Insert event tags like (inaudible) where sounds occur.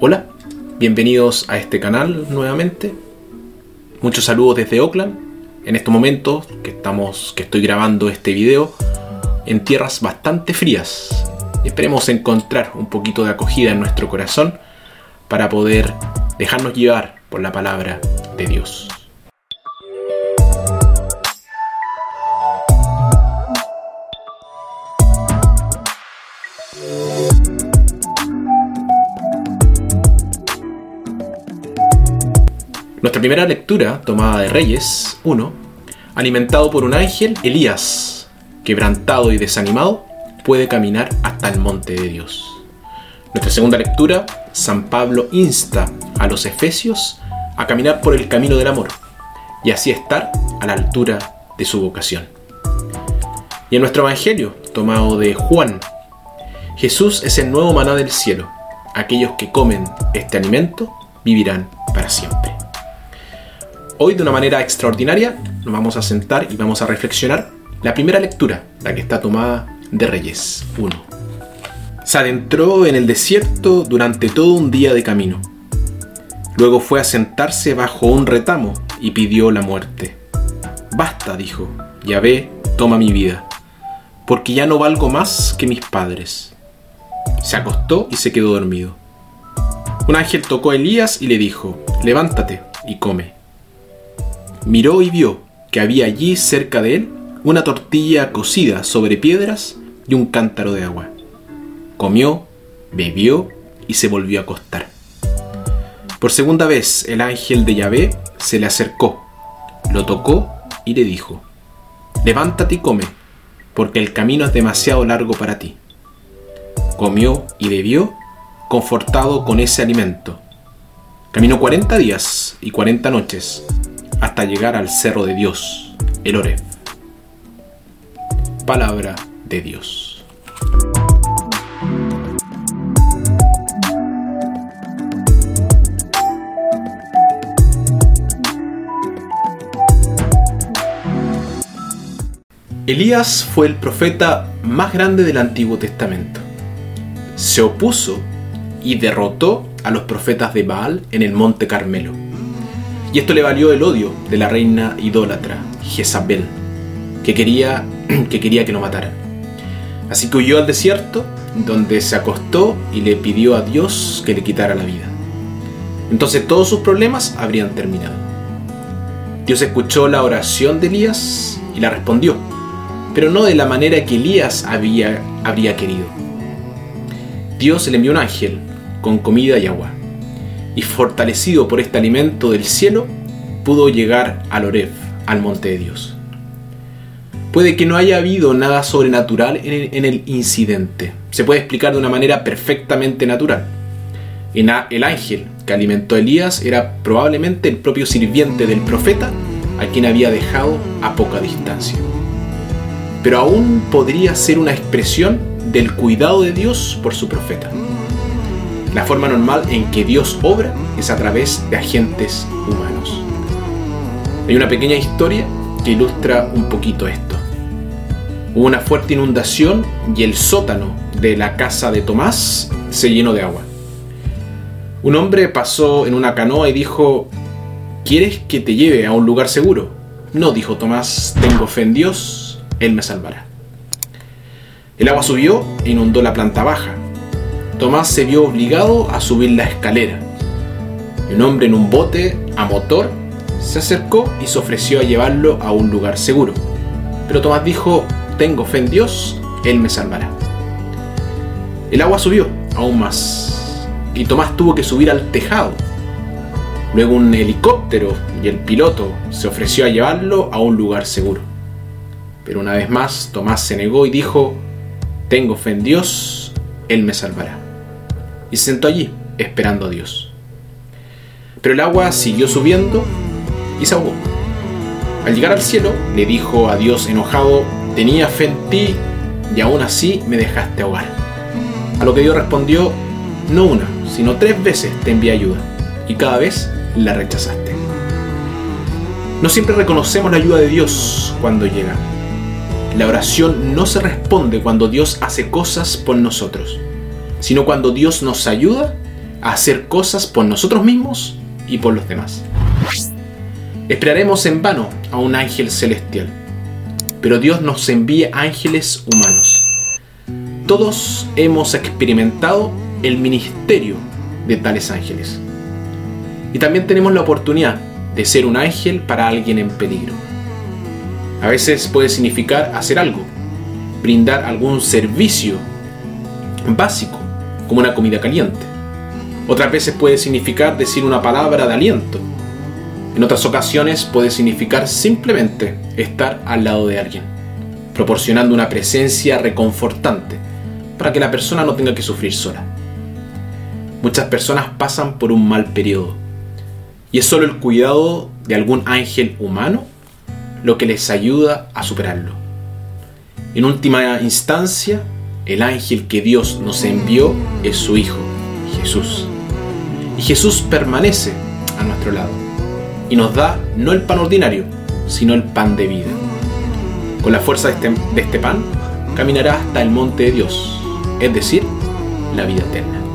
Hola, bienvenidos a este canal nuevamente. Muchos saludos desde Oakland. En estos momentos que estamos que estoy grabando este video en tierras bastante frías. Esperemos encontrar un poquito de acogida en nuestro corazón para poder dejarnos llevar por la palabra de Dios. Nuestra primera lectura, tomada de Reyes 1, alimentado por un ángel, Elías, quebrantado y desanimado, puede caminar hasta el monte de Dios. Nuestra segunda lectura, San Pablo insta a los efesios a caminar por el camino del amor y así estar a la altura de su vocación. Y en nuestro Evangelio, tomado de Juan, Jesús es el nuevo maná del cielo. Aquellos que comen este alimento vivirán para siempre. Hoy de una manera extraordinaria nos vamos a sentar y vamos a reflexionar la primera lectura, la que está tomada de Reyes 1. Se adentró en el desierto durante todo un día de camino. Luego fue a sentarse bajo un retamo y pidió la muerte. Basta, dijo, Yahvé, toma mi vida, porque ya no valgo más que mis padres. Se acostó y se quedó dormido. Un ángel tocó a Elías y le dijo, levántate y come. Miró y vio que había allí cerca de él una tortilla cocida sobre piedras y un cántaro de agua. Comió, bebió y se volvió a acostar. Por segunda vez el ángel de Yahvé se le acercó, lo tocó y le dijo, levántate y come, porque el camino es demasiado largo para ti. Comió y bebió, confortado con ese alimento. Caminó cuarenta días y cuarenta noches hasta llegar al cerro de Dios, el Oreb. Palabra de Dios. Elías fue el profeta más grande del Antiguo Testamento. Se opuso y derrotó a los profetas de Baal en el monte Carmelo y esto le valió el odio de la reina idólatra, Jezabel, que quería (clears throat) que, quería que lo matara. Así que huyó al desierto, donde se acostó y le pidió a Dios que le quitara la vida. Entonces todos sus problemas habrían terminado. Dios escuchó la oración de Elías y la respondió, pero no de la manera que Elías había, habría querido. Dios le envió un ángel con comida y agua y fortalecido por este alimento del cielo, pudo llegar al Oreb, al monte de Dios. Puede que no haya habido nada sobrenatural en el, incidente. Se puede explicar de una manera perfectamente natural. El ángel que alimentó a Elías era probablemente el propio sirviente del profeta a quien había dejado a poca distancia. Pero aún podría ser una expresión del cuidado de Dios por su profeta. La forma normal en que Dios obra es a través de agentes humanos. Hay una pequeña historia que ilustra un poquito esto. Hubo una fuerte inundación y el sótano de la casa de Tomás se llenó de agua. Un hombre pasó en una canoa y dijo, ¿quieres que te lleve a un lugar seguro? No, dijo Tomás, tengo fe en Dios, Él me salvará. El agua subió e inundó la planta baja. Tomás se vio obligado a subir la escalera. Un hombre en un bote a motor se acercó y se ofreció a llevarlo a un lugar seguro. Pero Tomás dijo, tengo fe en Dios, Él me salvará. El agua subió aún más y Tomás tuvo que subir al tejado. Luego un helicóptero y el piloto se ofreció a llevarlo a un lugar seguro. Pero una vez más Tomás se negó y dijo, tengo fe en Dios, Él me salvará y se sentó allí, esperando a Dios. Pero el agua siguió subiendo y se ahogó. Al llegar al cielo, le dijo a Dios enojado, tenía fe en ti y aún así me dejaste ahogar. A lo que Dios respondió, no una, sino tres veces te envié ayuda y cada vez la rechazaste. No siempre reconocemos la ayuda de Dios cuando llega. La oración no se responde cuando Dios hace cosas por nosotros sino cuando Dios nos ayuda a hacer cosas por nosotros mismos y por los demás. Esperaremos en vano a un ángel celestial, pero Dios nos envía ángeles humanos. Todos hemos experimentado el ministerio de tales ángeles. Y también tenemos la oportunidad de ser un ángel para alguien en peligro. A veces puede significar hacer algo, brindar algún servicio básico, como una comida caliente. Otras veces puede significar decir una palabra de aliento. En otras ocasiones puede significar simplemente estar al lado de alguien, proporcionando una presencia reconfortante para que la persona no tenga que sufrir sola. Muchas personas pasan por un mal periodo y es solo el cuidado de algún ángel humano lo que les ayuda a superarlo. En última instancia, el ángel que Dios nos envió es su Hijo, Jesús. Y Jesús permanece a nuestro lado y nos da no el pan ordinario, sino el pan de vida. Con la fuerza de este, este pan, caminará hasta el monte de Dios, es decir, la vida eterna.